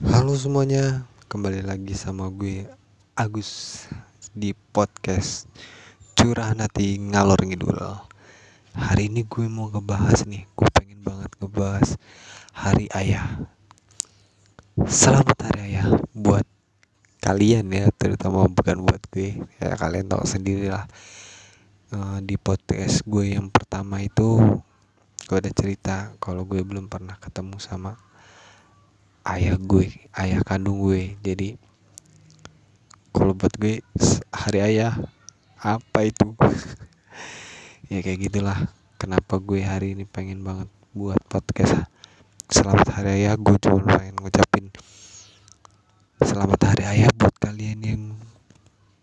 Halo semuanya, kembali lagi sama gue Agus di podcast Curahan Hati Ngalor Ngidul. Hari ini gue mau ngebahas nih, gue pengen banget ngebahas Hari Ayah. Selamat Hari Ayah buat kalian ya, terutama bukan buat gue. Ya kalian tahu sendiri lah. Eh, di podcast gue yang pertama itu gue ada cerita kalau gue belum pernah ketemu sama ayah gue ayah kandung gue. Jadi kalau buat gue hari ayah apa itu? Ya kayak gitulah. Kenapa gue hari ini pengen banget buat podcast? Selamat hari ayah gue cuma pengen ngucapin selamat hari ayah buat kalian yang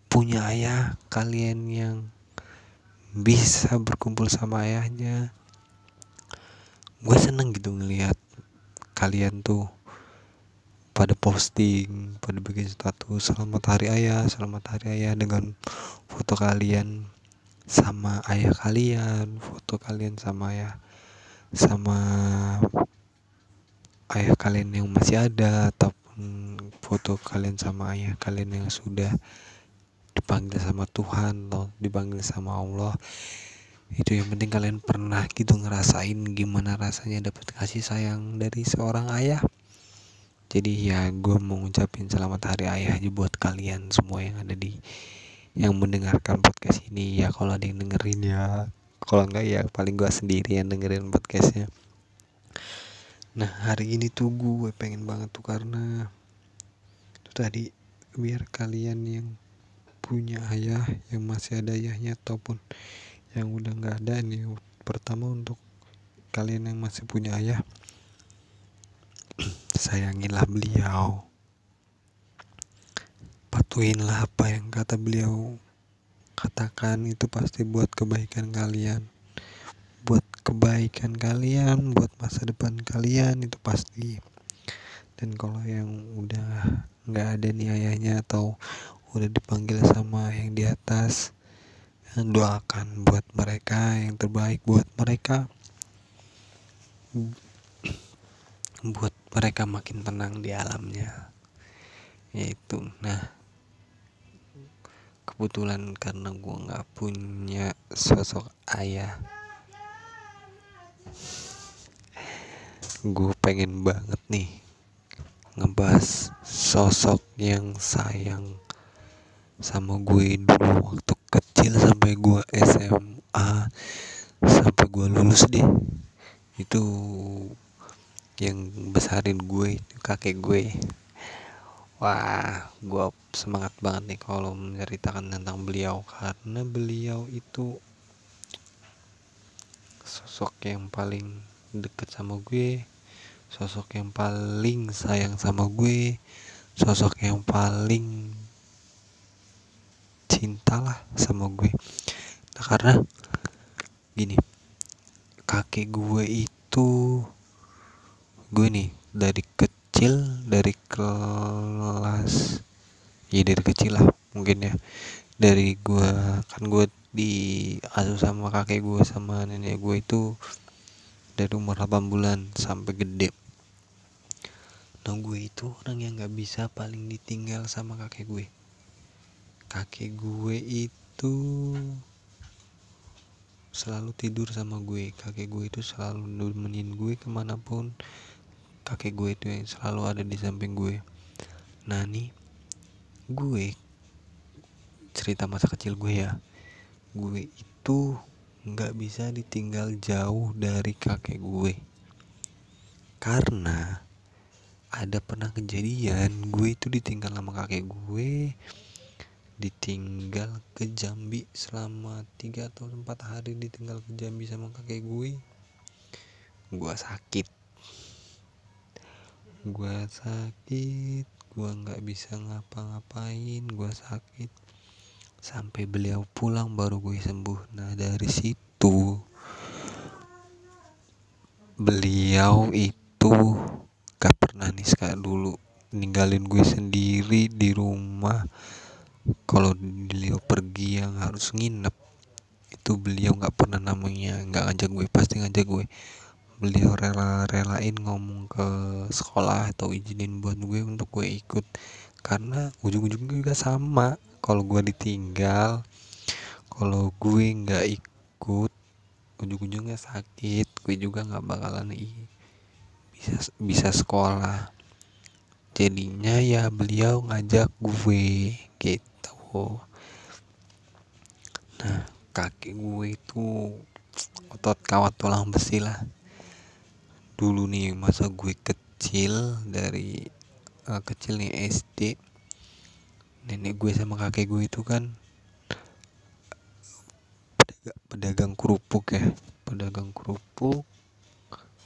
punya ayah kalian yang bisa berkumpul sama ayahnya. Gue seneng gitu ngelihat kalian tuh pada posting pada bikin status selamat hari ayah selamat hari ayah dengan foto kalian sama ayah kalian foto kalian sama ayah sama ayah kalian yang masih ada ataupun foto kalian sama ayah kalian yang sudah dipanggil sama Tuhan atau dipanggil sama Allah. Itu yang penting kalian pernah gitu ngerasain gimana rasanya dapat kasih sayang dari seorang ayah jadi ya gue mau ngucapin selamat hari ayah aja buat kalian semua yang ada di yang mendengarkan podcast ini. Ya kalau ada yang dengerin ya kalau enggak ya paling gue sendiri yang dengerin podcastnya. Nah hari ini tuh gue pengen banget tuh karena itu tadi biar kalian yang punya ayah yang masih ada ayahnya ataupun yang udah nggak ada nih. Pertama untuk kalian yang masih punya ayah sayangilah beliau. Patuhinlah apa yang kata beliau. Katakan itu pasti buat kebaikan kalian. Buat kebaikan kalian buat masa depan kalian itu pasti. Dan kalau yang udah nggak ada nih ayahnya atau udah dipanggil sama yang di atas doakan buat mereka yang terbaik buat mereka buat mereka makin tenang di alamnya. Yaitu nah kebetulan karena gue nggak punya sosok ayah gue pengen banget nih ngebahas sosok yang sayang sama gue dulu waktu kecil sampai gue SMA sampai gue lulus deh. Itu yang besarin gue kakek gue. Wah gue semangat banget nih kalau menceritakan tentang beliau. Karena beliau itu sosok yang paling deket sama gue sosok yang paling sayang sama gue sosok yang paling cinta lah sama gue. Nah karena gini kakek gue itu gue nih dari kecil dari kelas ya dari kecil lah mungkin ya. Dari gue kan gue diasuh sama kakek gue sama nenek gue itu dari umur 8 bulan sampai gede. Nah gue itu orang yang nggak bisa paling ditinggal sama kakek gue. Kakek gue itu selalu tidur sama gue. Kakek gue itu selalu nemenin gue ke mana pun kakek gue itu yang selalu ada di samping gue. Nah nih gue cerita masa kecil gue ya. Gue itu nggak bisa ditinggal jauh dari kakek gue. Karena ada pernah kejadian gue itu ditinggal sama kakek gue. Ditinggal ke Jambi selama tiga atau empat hari ditinggal ke Jambi sama kakek gue. Gue sakit gue sakit gue nggak bisa ngapa-ngapain gue sakit. Sampai beliau pulang baru gue sembuh. Nah dari situ beliau itu gak pernah nih kayak dulu. Ninggalin gue sendiri di rumah. Kalau beliau pergi yang harus nginep itu beliau nggak pernah namanya nggak ngajak gue pasti ngajak gue beliau rela-relain ngomong ke sekolah atau izinin buat gue untuk gue ikut. Karena ujung-ujungnya juga sama kalau gue ditinggal kalau gue nggak ikut ujung-ujungnya sakit gue juga nggak bakalan bisa bisa sekolah. Jadinya ya beliau ngajak gue gitu. Nah kaki gue itu otot kawat tulang besi lah dulu nih masa gue kecil dari uh, kecil nih SD nenek gue sama kakek gue itu kan pedagang, pedagang kerupuk ya. Pedagang kerupuk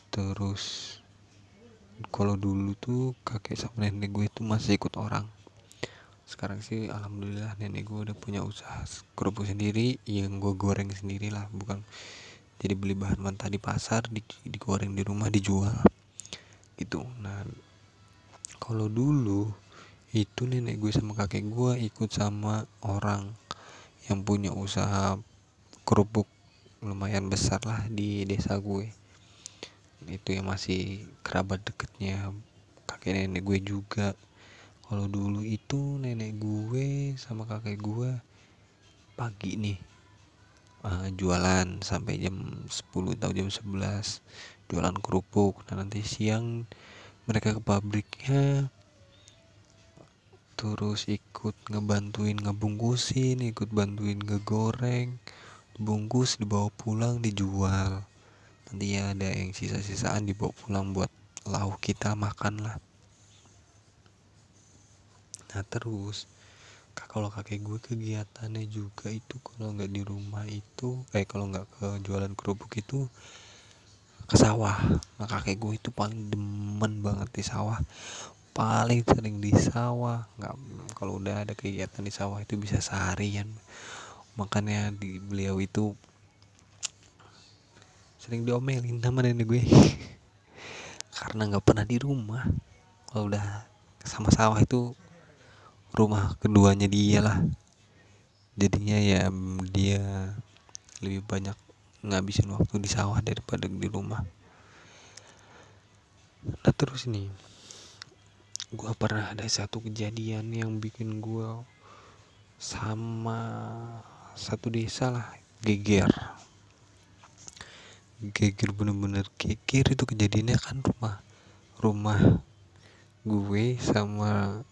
terus kalau dulu tuh kakek sama nenek gue itu masih ikut orang. Sekarang sih alhamdulillah nenek gue udah punya usaha kerupuk sendiri yang gue goreng sendiri lah bukan jadi beli bahan mentah di pasar di, digoreng di rumah dijual. Gitu. Nah kalau dulu itu nenek gue sama kakek gue ikut sama orang yang punya usaha kerupuk lumayan besar lah di desa gue. Itu yang masih kerabat deketnya kakek nenek gue juga. Kalau dulu itu nenek gue sama kakek gue pagi nih uh, jualan sampai jam 10 atau jam 11 jualan kerupuk. Dan nanti siang mereka ke pabriknya terus ikut ngebantuin ngebungkusin ikut bantuin ngegoreng bungkus dibawa pulang dijual. Nanti ya ada yang sisa-sisaan dibawa pulang buat lauk kita makan lah. Nah terus kalau kakek gue kegiatannya juga itu kalau nggak di rumah itu eh kalau nggak ke jualan kerupuk itu ke sawah. Nah kakek gue itu paling demen banget di sawah. Paling sering di sawah. Nggak kalau udah ada kegiatan di sawah itu bisa seharian. Makanya di beliau itu sering diomelin sama nenek gue. Karena nggak pernah di rumah. Kalau udah sama sawah itu rumah keduanya dia lah. Jadinya ya dia lebih banyak ngabisin waktu di sawah daripada di rumah. Nah terus nih gue pernah ada satu kejadian yang bikin gue sama satu desa lah geger. Geger bener-bener geger itu kejadiannya kan rumah rumah gue sama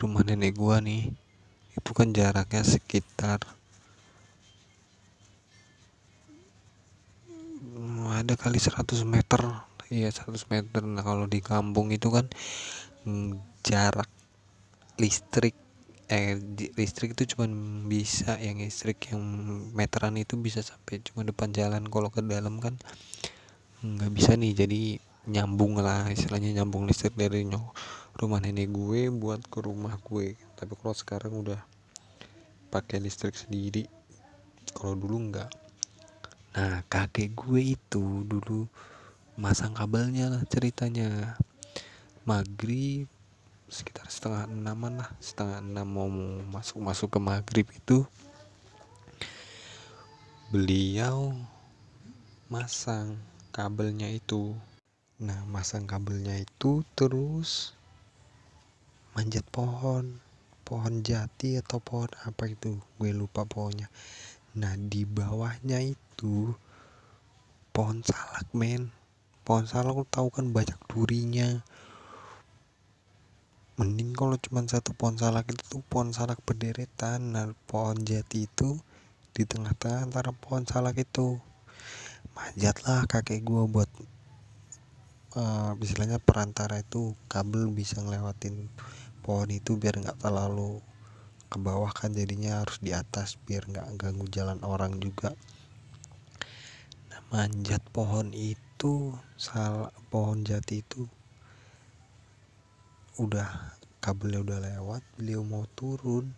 rumah nenek gue nih itu kan jaraknya sekitar ada kali 100 meter. Iya 100 meter. Nah kalau di kampung itu kan hmm, jarak listrik eh listrik itu cuma bisa yang listrik yang meteran itu bisa sampai cuma depan jalan. Kalau ke dalam kan nggak bisa nih. Jadi nyambung lah istilahnya nyambung listrik dari rumah nenek gue buat ke rumah gue. Tapi kalau sekarang udah pakai listrik sendiri kalau dulu nggak. Nah kakek gue itu dulu masang kabelnya lah ceritanya. Maghrib sekitar setengah enaman lah setengah enam mau masuk masuk ke maghrib itu beliau masang kabelnya itu nah masang kabelnya itu terus manjat pohon. Pohon jati atau pohon apa itu? Gue lupa pohonnya nah di bawahnya itu pohon salak men. Pohon salak lo tahu kan banyak durinya. Mending kalau cuma satu pohon salak itu pohon salak berderetan. Nah pohon jati itu di tengah-tengah antara pohon salak itu. Manjatlah kakek gua buat uh, istilahnya perantara itu kabel bisa ngelewatin pohon itu biar nggak terlalu ke bawah kan jadinya harus di atas biar nggak ganggu jalan orang juga. Nah manjat pohon itu salah pohon jati itu udah kabelnya udah lewat beliau mau turun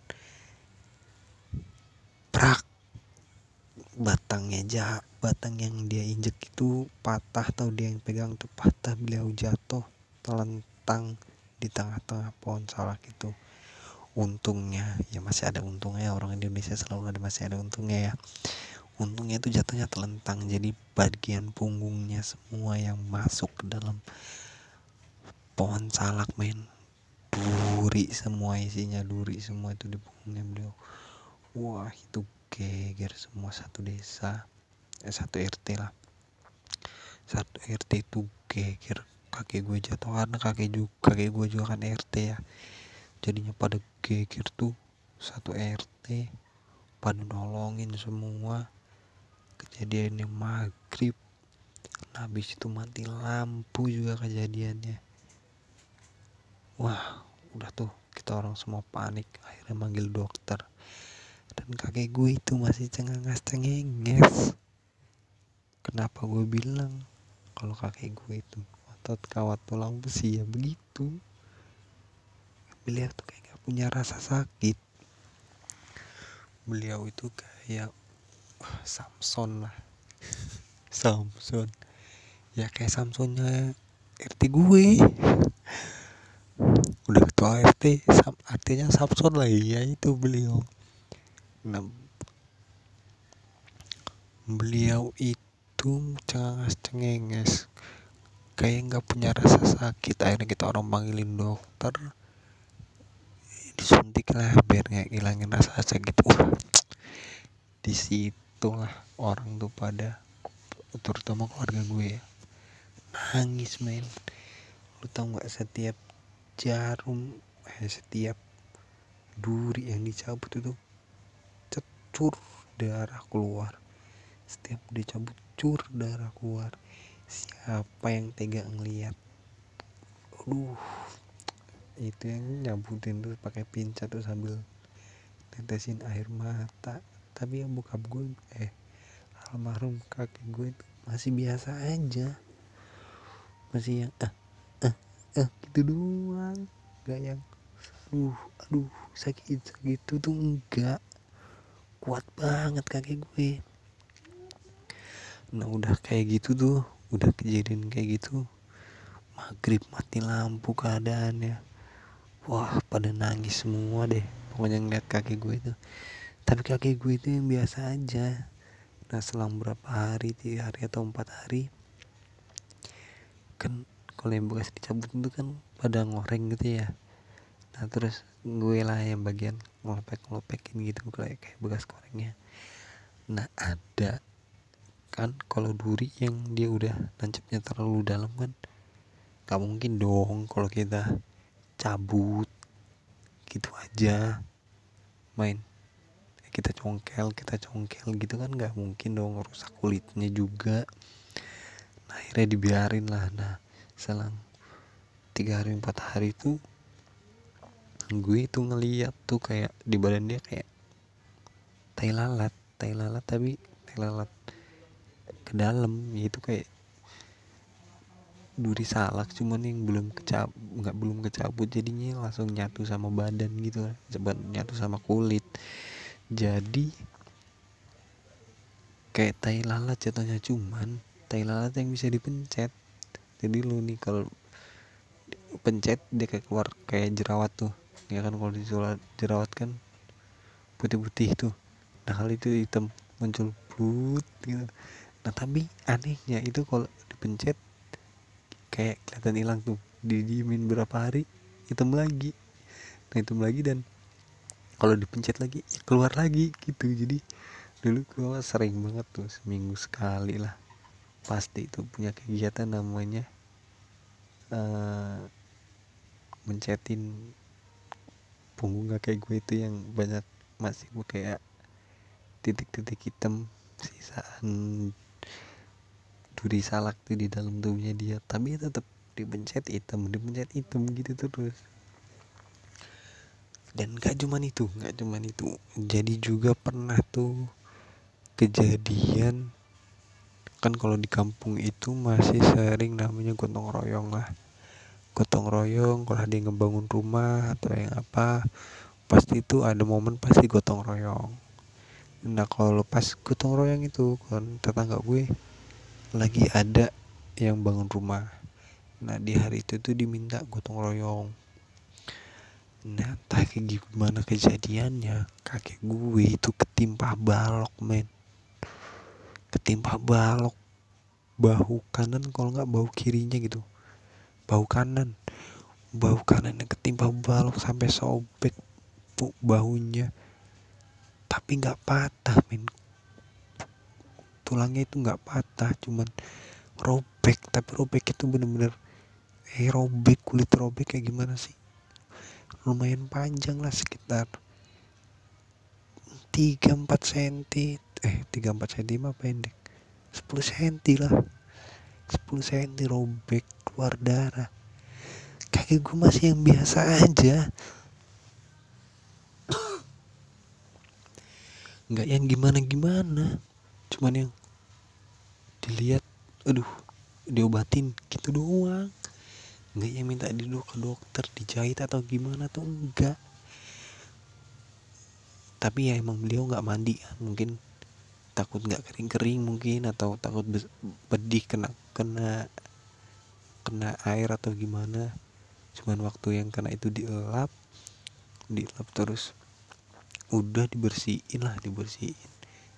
batangnya ja batang yang dia injek itu patah atau dia yang pegang tuh patah beliau jatuh telentang di tengah-tengah pohon salak itu. Untungnya ya masih ada untungnya orang Indonesia selalu ada masih ada untungnya ya. Untungnya itu jatuhnya telentang jadi bagian punggungnya semua yang masuk ke dalam pohon salak men. Duri semua isinya duri semua itu di punggungnya beliau. Wah itu geger semua satu desa. Eh, satu RT lah. Satu RT itu geger. Kakek gue jatuh. Karena kakek juga kakek gue juga kan RT ya. Jadinya pada geger tuh. Satu RT pada nolongin semua. Kejadiannya maghrib. Nah, habis itu mati lampu juga kejadiannya. Wah udah tuh. Kita orang semua panik. Akhirnya manggil dokter dan kakek gue itu masih cengenges cengenges kenapa gue bilang kalau kakek gue itu otot kawat tulang besi ya begitu? Beliau tuh kayak gak punya rasa sakit. Beliau itu kayak Samson lah. Samson. Ya kayak Samsonnya RT gue. Udah ketua RT artinya Samson lah ya itu beliau beliau itu cengenges cengenges. Kayak nggak punya rasa sakit. Akhirnya kita orang panggilin dokter. Disuntik lah biar nggak ngilangin rasa sakit. Wah di situ lah orang tuh pada terutama keluarga gue ya. Nangis men. Lu tau nggak setiap jarum eh, setiap duri yang dicabut itu cecur darah keluar. Setiap dicabut cur darah keluar. Siapa yang tega ngeliat? Aduh itu yang nyabutin tuh pakai pincat tuh sambil tetesin air mata. Tapi yang bokap gue eh almarhum kakek gue itu masih biasa aja. Masih yang ah eh gitu doang. Gak yang aduh aduh sakit sakit itu tuh enggak kuat banget kakek gue. Nah udah kayak gitu tuh udah kejadian kayak gitu maghrib mati lampu keadaannya. Wah pada nangis semua deh pokoknya ngeliat kakek gue itu. Tapi kakek gue itu yang biasa aja. Nah selang berapa hari tiga hari atau empat hari kan kalau yang bekas dicabut itu kan pada ngoreng gitu ya nah terus gue lah yang bagian ngelopek ngelopekin gitu kayak kayak bekas gorengnya. Nah ada kan kalau duri yang dia udah nancapnya terlalu dalam kan gak mungkin dong kalau kita cabut. Gitu aja. Main kita congkel kita congkel gitu kan nggak mungkin dong rusak kulitnya juga. Nah, akhirnya dibiarin lah. Nah selang tiga hari empat hari itu gue itu ngeliat tuh kayak di badan dia kayak tai lalat tai lalat tapi tai lalat ke dalam itu kayak duri salak cuman yang belum kecab nggak belum kecabut jadinya langsung nyatu sama badan gitu coba nyatu sama kulit. Jadi kayak tai lalat jatuhnya cuman tai lalat yang bisa dipencet. Jadi lu nih kalau pencet dia kayak keluar kayak jerawat tuh ya kan kalau jerawat kan putih-putih tuh. Nah kali itu hitam muncul blut gitu. Nah tapi anehnya itu kalau dipencet kayak kelihatan hilang tuh. Didiemin berapa hari hitam lagi. Nah hitam lagi dan kalau dipencet lagi ya keluar lagi gitu. Jadi dulu gua sering banget tuh seminggu sekali lah. Pasti itu punya kegiatan namanya uh, mencetin punggung kakek gue itu yang banyak masih gue kayak titik-titik hitam sisaan duri salak tuh di dalam tubuhnya dia. Tapi tetap dipencet hitam dipencet hitam gitu terus. Dan gak cuman itu gak cuman itu. Jadi juga pernah tuh kejadian kan kalau di kampung itu masih sering namanya gotong royong lah gotong royong kalau ada yang ngebangun rumah atau yang apa pasti itu ada momen pasti gotong royong. Nah kalau pas gotong royong itu kan tetangga gue lagi ada yang bangun rumah. Nah di hari itu tuh diminta gotong royong. Nah entah kayak gimana kejadiannya kakek gue itu ketimpa balok men. Ketimpa balok bahu kanan kalau nggak bahu kirinya gitu bahu kanan. Bahu kanan yang ketimpa balok sampai sobek bahunya tapi nggak patah men. Tulangnya itu nggak patah cuman robek. Tapi robek itu bener-bener eh robek kulit robek kayak gimana sih? Lumayan panjang lah sekitar 3-4 cm eh 3-4 cm mah pendek. 10 cm lah. 10 cm robek keluar darah. Kaki gue masih yang biasa aja. Nggak yang gimana-gimana cuman yang dilihat aduh diobatin gitu doang. Nggak yang minta dulu ke dokter dijahit atau gimana tuh enggak tapi ya emang beliau nggak mandi mungkin takut nggak kering-kering mungkin atau takut pedih kena kena kena air atau gimana. Cuman waktu yang kena itu dielap dielap terus. Udah dibersihin lah dibersihin.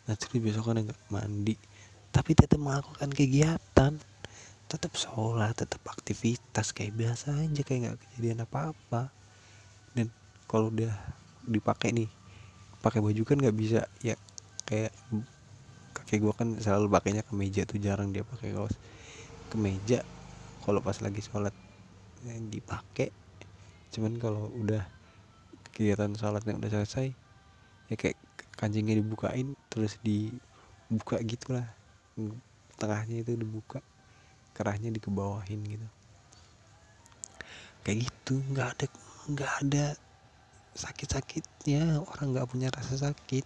Nah terus besok kan nggak mandi. Tapi tetap melakukan kegiatan. Tetap sholat tetap aktivitas kayak biasa aja kayak nggak kejadian apa-apa. Dan kalau udah dipakai nih pakai baju kan nggak bisa ya kayak kakek gue kan selalu pakainya kemeja tuh jarang dia pakai kaos. Kemeja kalau pas lagi sholat yang dipakai cuman kalau udah kegiatan sholatnya udah selesai ya kayak kancingnya dibukain terus dibuka gitulah. Tengahnya itu dibuka kerahnya dikebawahin gitu. Kayak gitu nggak ada nggak ada sakit-sakitnya orang nggak punya rasa sakit.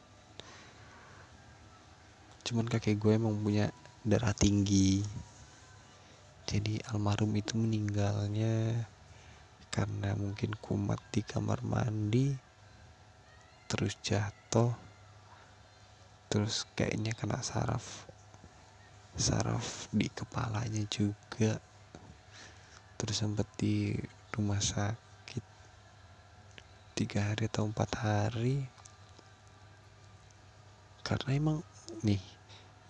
Cuman kakek gue emang punya darah tinggi jadi almarhum itu meninggalnya karena mungkin kumat di kamar mandi terus jatuh terus kayaknya kena saraf saraf di kepalanya juga terus sempat di rumah sakit tiga hari atau empat hari. Karena emang nih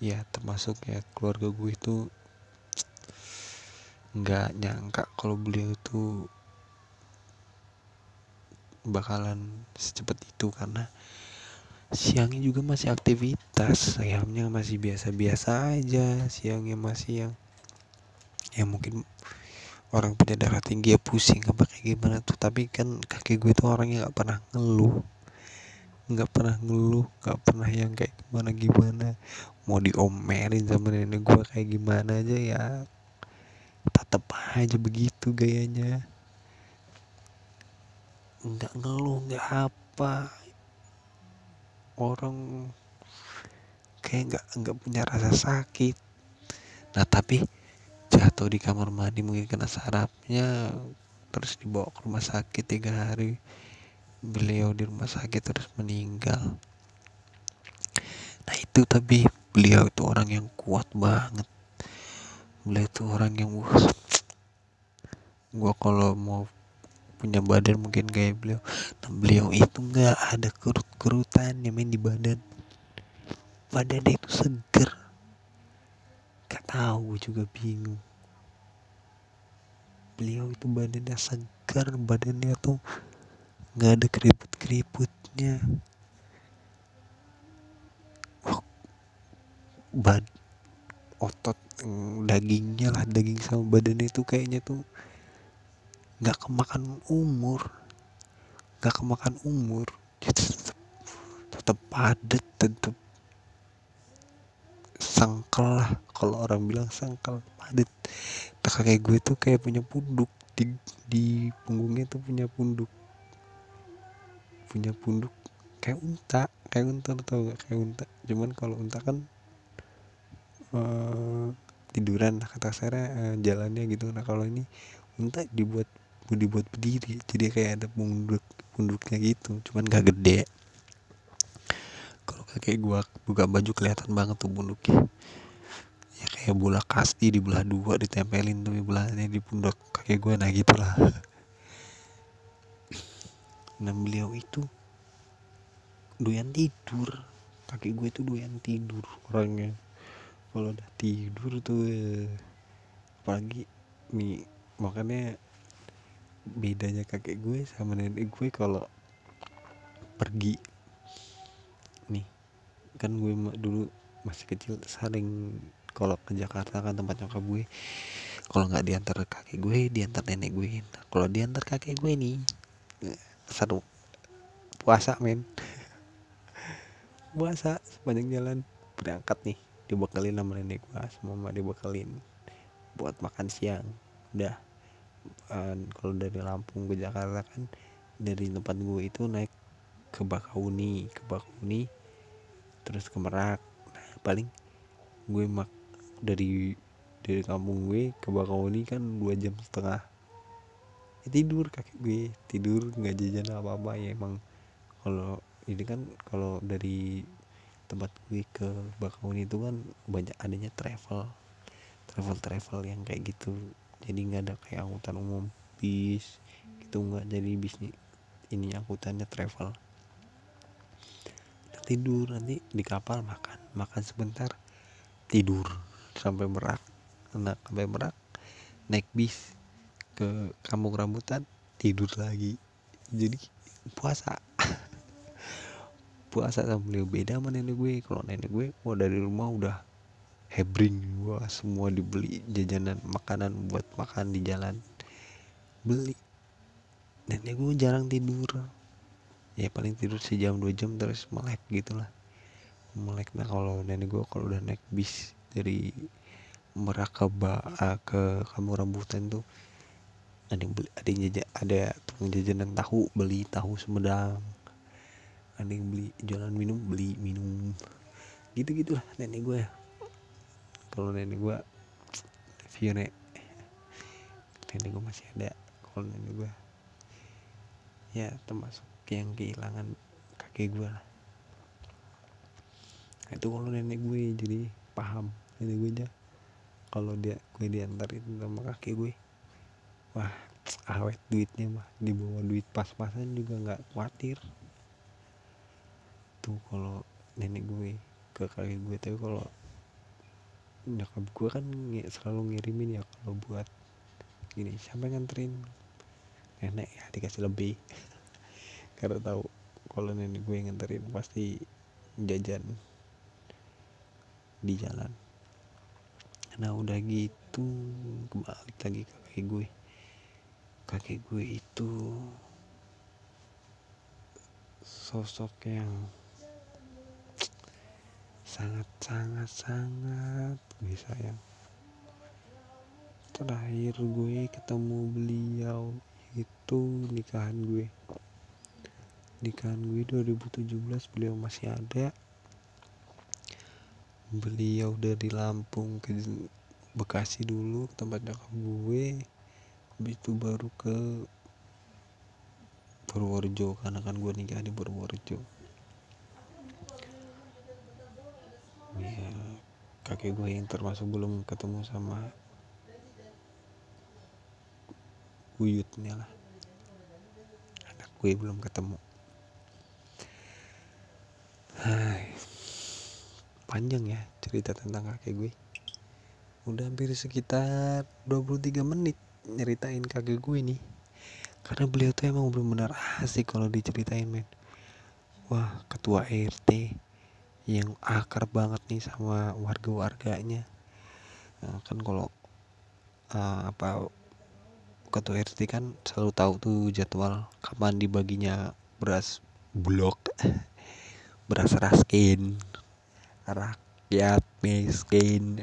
ya termasuk ya keluarga gue itu nggak nyangka kalau beliau itu bakalan secepat itu karena siangnya juga masih aktivitas siangnya masih biasa-biasa aja siangnya masih yang ya mungkin orang punya darah tinggi ya pusing apa kayak gimana tuh tapi kan kaki gue tuh orangnya nggak pernah ngeluh nggak pernah ngeluh nggak pernah yang kayak gimana gimana mau diomelin sama nenek gue kayak gimana aja ya tetep aja begitu gayanya. Nggak ngeluh nggak apa. Orang kayak nggak nggak punya rasa sakit. Nah tapi jatuh di kamar mandi mungkin kena sarapnya terus dibawa ke rumah sakit tiga hari. Beliau di rumah sakit terus meninggal. Nah itu tapi beliau itu orang yang kuat banget beliau itu orang yang wah gua kalau mau punya badan mungkin kayak beliau. Nah beliau itu nggak ada kerut-kerutan yang main di badan. Badannya itu seger. Gak tahu juga bingung. Beliau itu badannya segar badannya tuh nggak ada keriput keriputnya bad otot dagingnya lah daging sama badannya itu kayaknya tuh nggak kemakan umur. Nggak kemakan umur tetap, tetap padat tetap sangkel lah. Kalau orang bilang sangkel padat. Nah, kayak gue tuh kayak punya punduk di, di punggungnya tuh punya punduk. Punya punduk kayak unta kayak unta tau gak kayak unta. Cuman kalau unta kan uh, tiduran lah kata saya uh, jalannya gitu. Nah kalau ini unta dibuat dibuat berdiri jadi kayak ada punduk punduknya gitu cuman gak gede. Kalau kakek gua buka baju kelihatan banget tuh punduknya. Ya kayak bola kasti di belah dua ditempelin di belahnya di pundak kakek gua nah gitulah. Nah beliau itu doyan tidur. Kaki gue itu doyan tidur orangnya kalau udah tidur tuh apalagi nih makanya bedanya kakek gue sama nenek gue kalau pergi. Nih kan gue dulu masih kecil sering kalau ke Jakarta kan tempat nyokap gue kalau nggak diantar kakek gue diantar nenek gue. Nah, kalau diantar kakek gue nih seru puasa men. Puasa sepanjang jalan berangkat nih dibekelin sama nenek gue sama mama dibekelin buat makan siang. Udah kalau dari Lampung ke Jakarta kan dari tempat gue itu naik ke Bakauni ke Bakauni terus ke Merak. Nah, paling gue mak dari dari kampung gue ke Bakauni kan dua jam setengah. Ya tidur kakek gue tidur nggak jajan apa apa ya emang kalau ini kan kalau dari tempat gue ke Bakauni itu kan banyak adanya travel travel travel yang kayak gitu. Jadi nggak ada kayak angkutan umum bis gitu nggak. Jadi bisnis ini angkutannya travel. Nah, tidur nanti di kapal makan makan sebentar tidur. Sampai merak nah sampai merak naik bis ke kampung rambutan tidur lagi. Jadi puasa puasa sama beliau. Beda sama nenek gue. Kalau nenek gue mau dari rumah udah hebring. Wah semua dibeli jajanan makanan buat makan di jalan. Beli. Nenek gue jarang tidur. Ya paling tidur sejam dua jam terus melek gitulah. Melek nah kalau nenek gue kalau udah naik bis dari Merak ke ba ke kamu rambutan tuh ada yang beli ada yang jajan ada tukang jajanan tahu beli tahu Sumedang ada yang beli jualan minum beli minum. Gitu gitulah nenek gue kalau nenek gue Fiore nenek gue masih ada. Kalau nenek gue ya termasuk yang kehilangan kakek gue lah. Nah, itu kalau nenek gue jadi paham. Nenek gue aja kalau dia gue diantarin sama kakek gue wah awet duitnya mah. Dibawa duit pas-pasan juga nggak khawatir tuh kalau nenek gue ke kakek gue. Tapi kalau nyokap gue kan selalu ngirimin ya kalau buat gini sampai nganterin? Nenek ya dikasih lebih. Karena tahu kalau nenek gue nganterin pasti jajan di jalan. Nah udah gitu kembali lagi ke kakek gue. Kakek gue itu sosok yang sangat sangat sangat gue sayang terakhir gue ketemu beliau itu nikahan gue. Nikahan gue 2017 beliau masih ada. Beliau dari Lampung ke Bekasi dulu ke tempat nyokap gue. Habis itu baru ke Purworejo karena kan gue nikah di Purworejo ya kakek gue yang termasuk belum ketemu sama buyutnya lah. Anak gue belum ketemu. Hai. Panjang ya cerita tentang kakek gue. Udah hampir sekitar 23 menit nyeritain kakek gue nih. Karena beliau tuh emang benar-benar asik kalau diceritain men. Wah ketua RT yang akar banget nih sama warga-warganya. Nah, kan kalau uh, apa ketua RT kan selalu tahu tuh jadwal kapan dibaginya beras blok beras raskin rakyat miskin.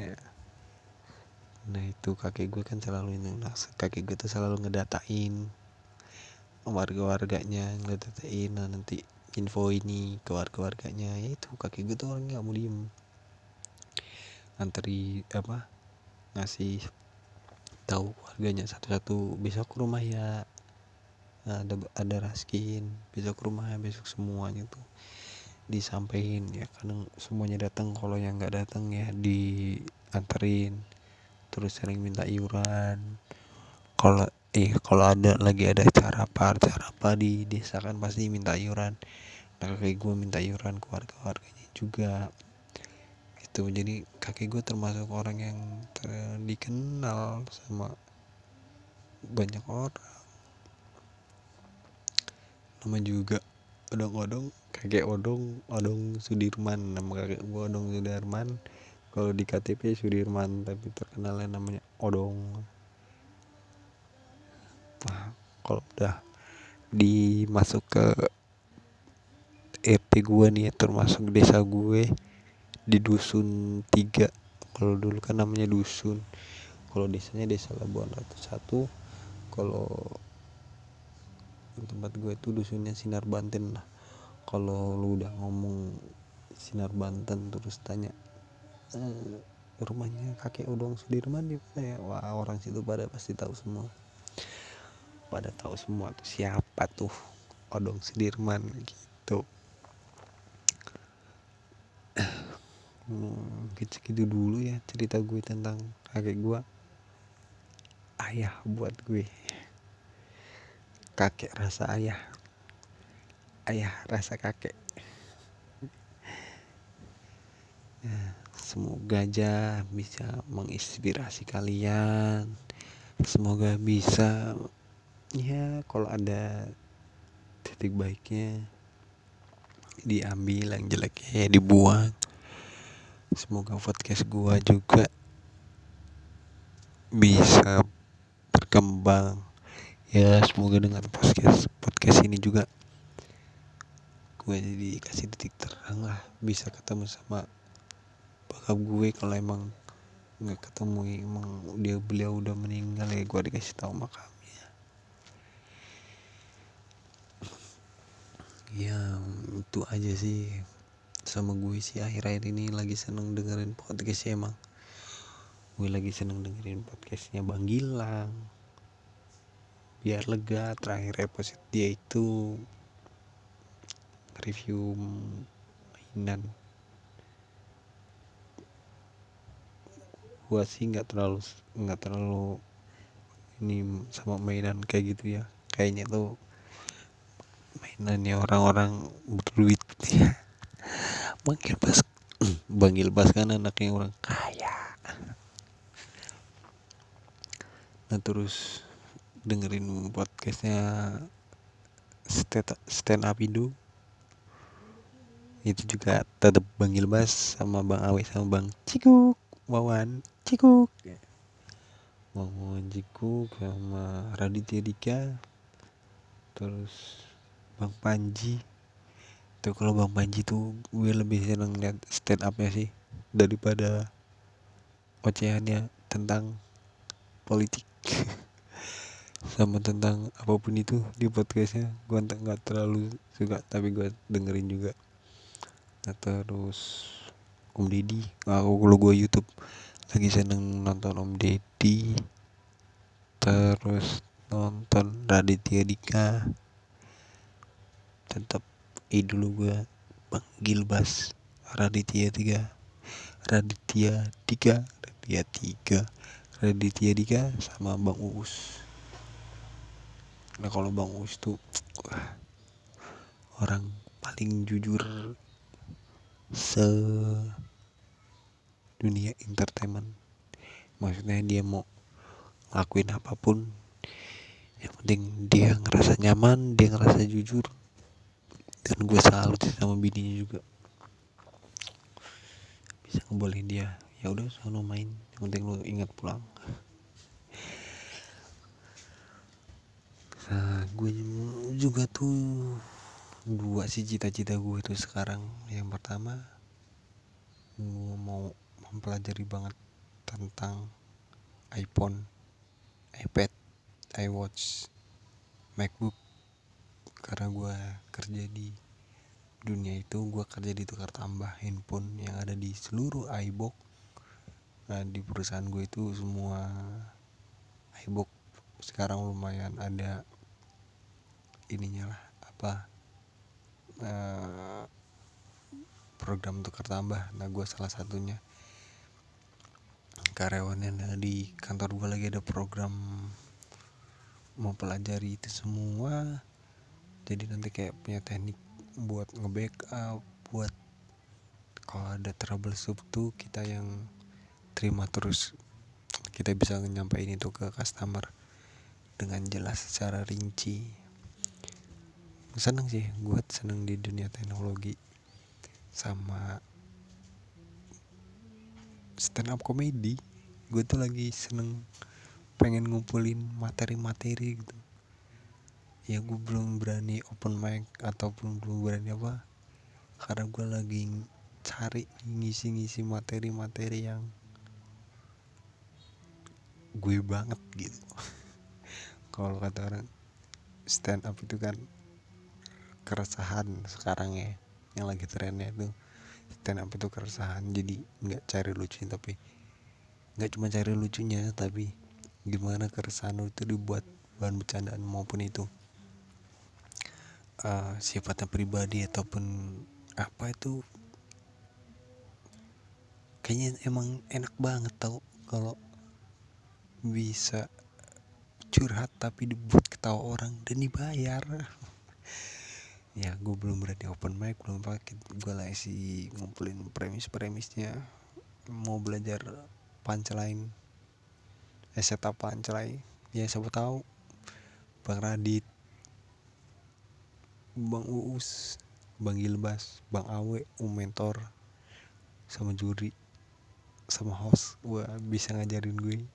Nah itu kakek gue kan selalu ini nah, kakek gue tuh selalu ngedatain warga-warganya ngedatain nah, nanti info ini ke warga-warganya. Ya itu kakek gue tuh orangnya nggak mau diem. Antri apa ngasih tahu warganya satu-satu besok ke rumah ya. Nah, ada ada raskin besok ke rumah ya besok semuanya tuh disampaikan ya. Kadang semuanya datang kalau yang nggak datang ya dianterin. Terus sering minta iuran. Kalau eh kalau ada lagi ada acara apa acara apa di desa kan pasti minta iuran kayak gue minta iuran ke warga warganya juga. Itu jadi kakek gue termasuk orang yang ter- dikenal sama banyak orang. Nama juga odong-odong kakek odong odong Sudirman. Nama kakek gue odong Sudirman. Kalau di KTP Sudirman tapi terkenalnya namanya odong. Wah, kalau udah dimasuk ke RT gue nih termasuk desa gue di dusun tiga. Kalau dulu kan namanya dusun. Kalau desanya desa Labuan Ratu satu. Kalau tempat gue itu dusunnya Sinar Banten lah. Kalau lu udah ngomong Sinar Banten terus tanya e, rumahnya kakek Odong Sudirman di mana ya? Wah orang situ pada pasti tahu semua. Pada tahu semua tuh siapa tuh Odong Sudirman gitu hmm, gitu-gitu dulu ya cerita gue tentang kakek gue. Ayah buat gue. Kakek rasa ayah. Ayah rasa kakek. Ya, semoga aja bisa menginspirasi kalian. Semoga bisa. Ya kalau ada titik baiknya diambil yang jeleknya dibuang semoga podcast gua juga bisa berkembang. Ya semoga dengan podcast podcast ini juga gue jadi kasih titik terang lah. Bisa ketemu sama bakal gue kalau emang nggak ketemu emang dia beliau udah meninggal ya gue dikasih tahu makamnya ya itu aja sih sama gue sih akhir-akhir ini lagi seneng dengerin podcast ya emang gue lagi seneng dengerin podcastnya Bang Gilang. Biar lega terakhir episode dia itu review mainan. Gua sih nggak terlalu nggak terlalu ini sama mainan kayak gitu ya. Kayaknya tuh mainannya orang-orang berduit. ya Bang Gilbas Bang Gilbas kan anaknya orang. Kaya. Nah terus dengerin podcastnya stand up Indo. Itu juga tetap Bang Gilbas sama Bang Awe sama Bang Cikuk Wawan Cikuk. Wawan Cikuk sama Raditya Dika. Terus Bang Panji tuh kalau Bang Panji tuh gue lebih seneng lihat stand upnya sih daripada ocehannya tentang politik. Sama tentang apa pun itu di podcastnya. Gue nggak terlalu suka tapi gue dengerin juga. Nah, terus Om Deddy. Aku kalau gue YouTube lagi seneng nonton Om Deddy. Terus nonton Raditya Dika. Tetap idol gue Bang Gilbas Raditya Tiga. Raditya Dika Raditya Tiga. Raditya Dika sama Bang Uus. Nah kalau Bang Uus tuh orang paling jujur se dunia entertainment. Maksudnya dia mau ngelakuin apa pun yang penting dia ngerasa nyaman dia ngerasa jujur dan gue salut sama bininya juga. Bisa ngebolehin dia. Ya udah sono main. Yang penting lu ingat pulang. Nah gue juga tuh dua sih cita-cita gue itu sekarang. Yang pertama gue mau mempelajari banget tentang iPhone iPad iWatch MacBook karena gue kerja di dunia itu gue kerja di tukar tambah handphone yang ada di seluruh iBox nah di perusahaan gue itu semua iBox sekarang lumayan ada ininya lah apa uh, program tukar tambah. Nah gue salah satunya karyawan yang ada di kantor gue lagi ada program mau pelajari itu semua jadi nanti kayak punya teknik buat nge-backup buat kalau ada troubleshoot tuh kita yang terima terus. Kita bisa nyampein itu ke customer dengan jelas secara rinci. Seneng sih gue seneng di dunia teknologi sama stand up comedy. Gue tuh lagi seneng pengen ngumpulin materi-materi gitu ya gue belum berani open mic ataupun belum berani apa karena gue lagi cari ngisi-ngisi materi-materi yang gue banget gitu. Kalau kata orang stand up itu kan keresahan sekarang ya yang lagi trennya itu. Stand up itu keresahan jadi nggak cari lucu tapi nggak cuma cari lucunya tapi gimana keresahan itu dibuat bahan bercandaan maupun itu uh, sifatnya pribadi ataupun apa itu kayaknya emang enak banget tau kalau bisa curhat tapi dibuat ketawa orang dan dibayar. Ya gue belum berani open mic belum pakai gue lah sih ngumpulin premis-premisnya. Mau belajar punchline eh setup punchline. Ya siapa tahu bang Radit bang Uus bang Gilbas bang Awe um mentor sama juri sama host gue bisa ngajarin gue.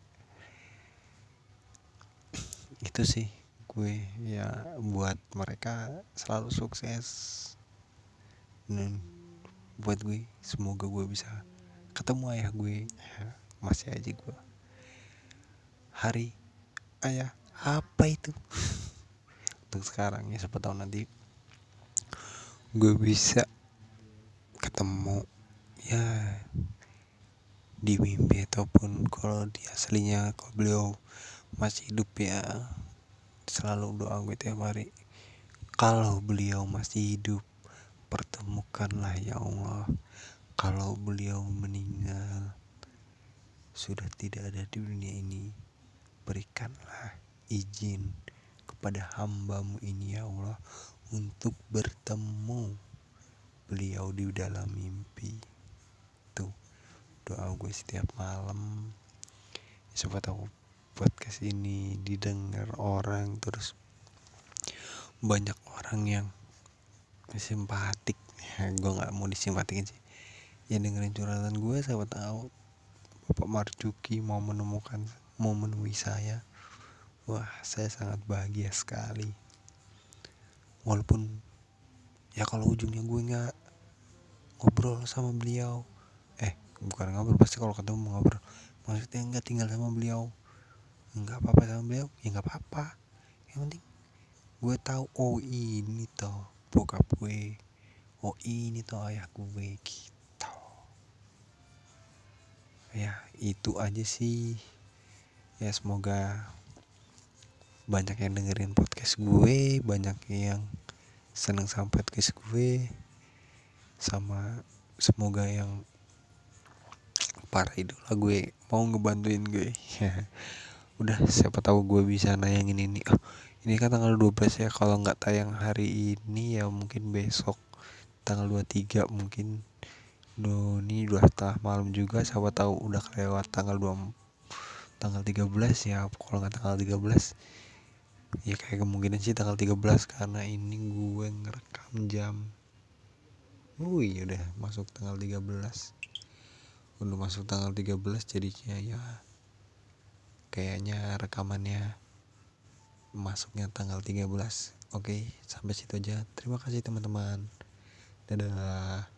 Itu sih gue ya buat mereka selalu sukses. Dan buat gue semoga gue bisa ketemu ayah gue ya, masih aja gue hari ayah apa itu? Untuk sekarang ya siapa nanti gue bisa ketemu ya di mimpi ataupun kalau di aslinya kalau beliau masih hidup ya selalu doa gue tiap hari. Kalau beliau masih hidup pertemukanlah ya Allah. Kalau beliau meninggal sudah tidak ada di dunia ini berikanlah izin kepada hambamu ini ya Allah untuk bertemu. Beliau di dalam mimpi. Tuh doa gue setiap malam. Siapa tahu podcast ini didengar orang terus banyak orang yang simpatik. Ya, gue nggak mau disimpatikin sih. Ya dengerin curhatan gue siapa tahu Bapak Marjuki mau menemukan mau menemui saya. Wah saya sangat bahagia sekali walaupun ya kalau ujungnya gue nggak ngobrol sama beliau bukan ngobrol pasti kalau ketemu ngobrol. Maksudnya nggak tinggal sama beliau nggak apa-apa sama beliau ya nggak apa-apa. Yang penting gue tahu oh ini toh bokap gue oh ini toh ayah gue gitu. Ya itu aja sih. Ya semoga banyak yang dengerin podcast gue banyak yang seneng sama podcast gue sama semoga yang para idola gue mau ngebantuin gue. Udah siapa tahu gue bisa nayangin ini. Oh ini kan tanggal 12 ya kalau nggak tayang hari ini ya mungkin besok tanggal 23 mungkin. No, ini dua setengah malam juga siapa tahu udah kelewat tanggal 2 tanggal 13 ya kalau nggak tanggal 13 ya kayak kemungkinan sih tanggal 13 karena ini gue ngerekam jam Wih udah masuk tanggal 13 udah masuk tanggal 13 jadinya ya kayaknya rekamannya masuknya tanggal 13 oke sampai situ aja. Terima kasih teman-teman. Dadah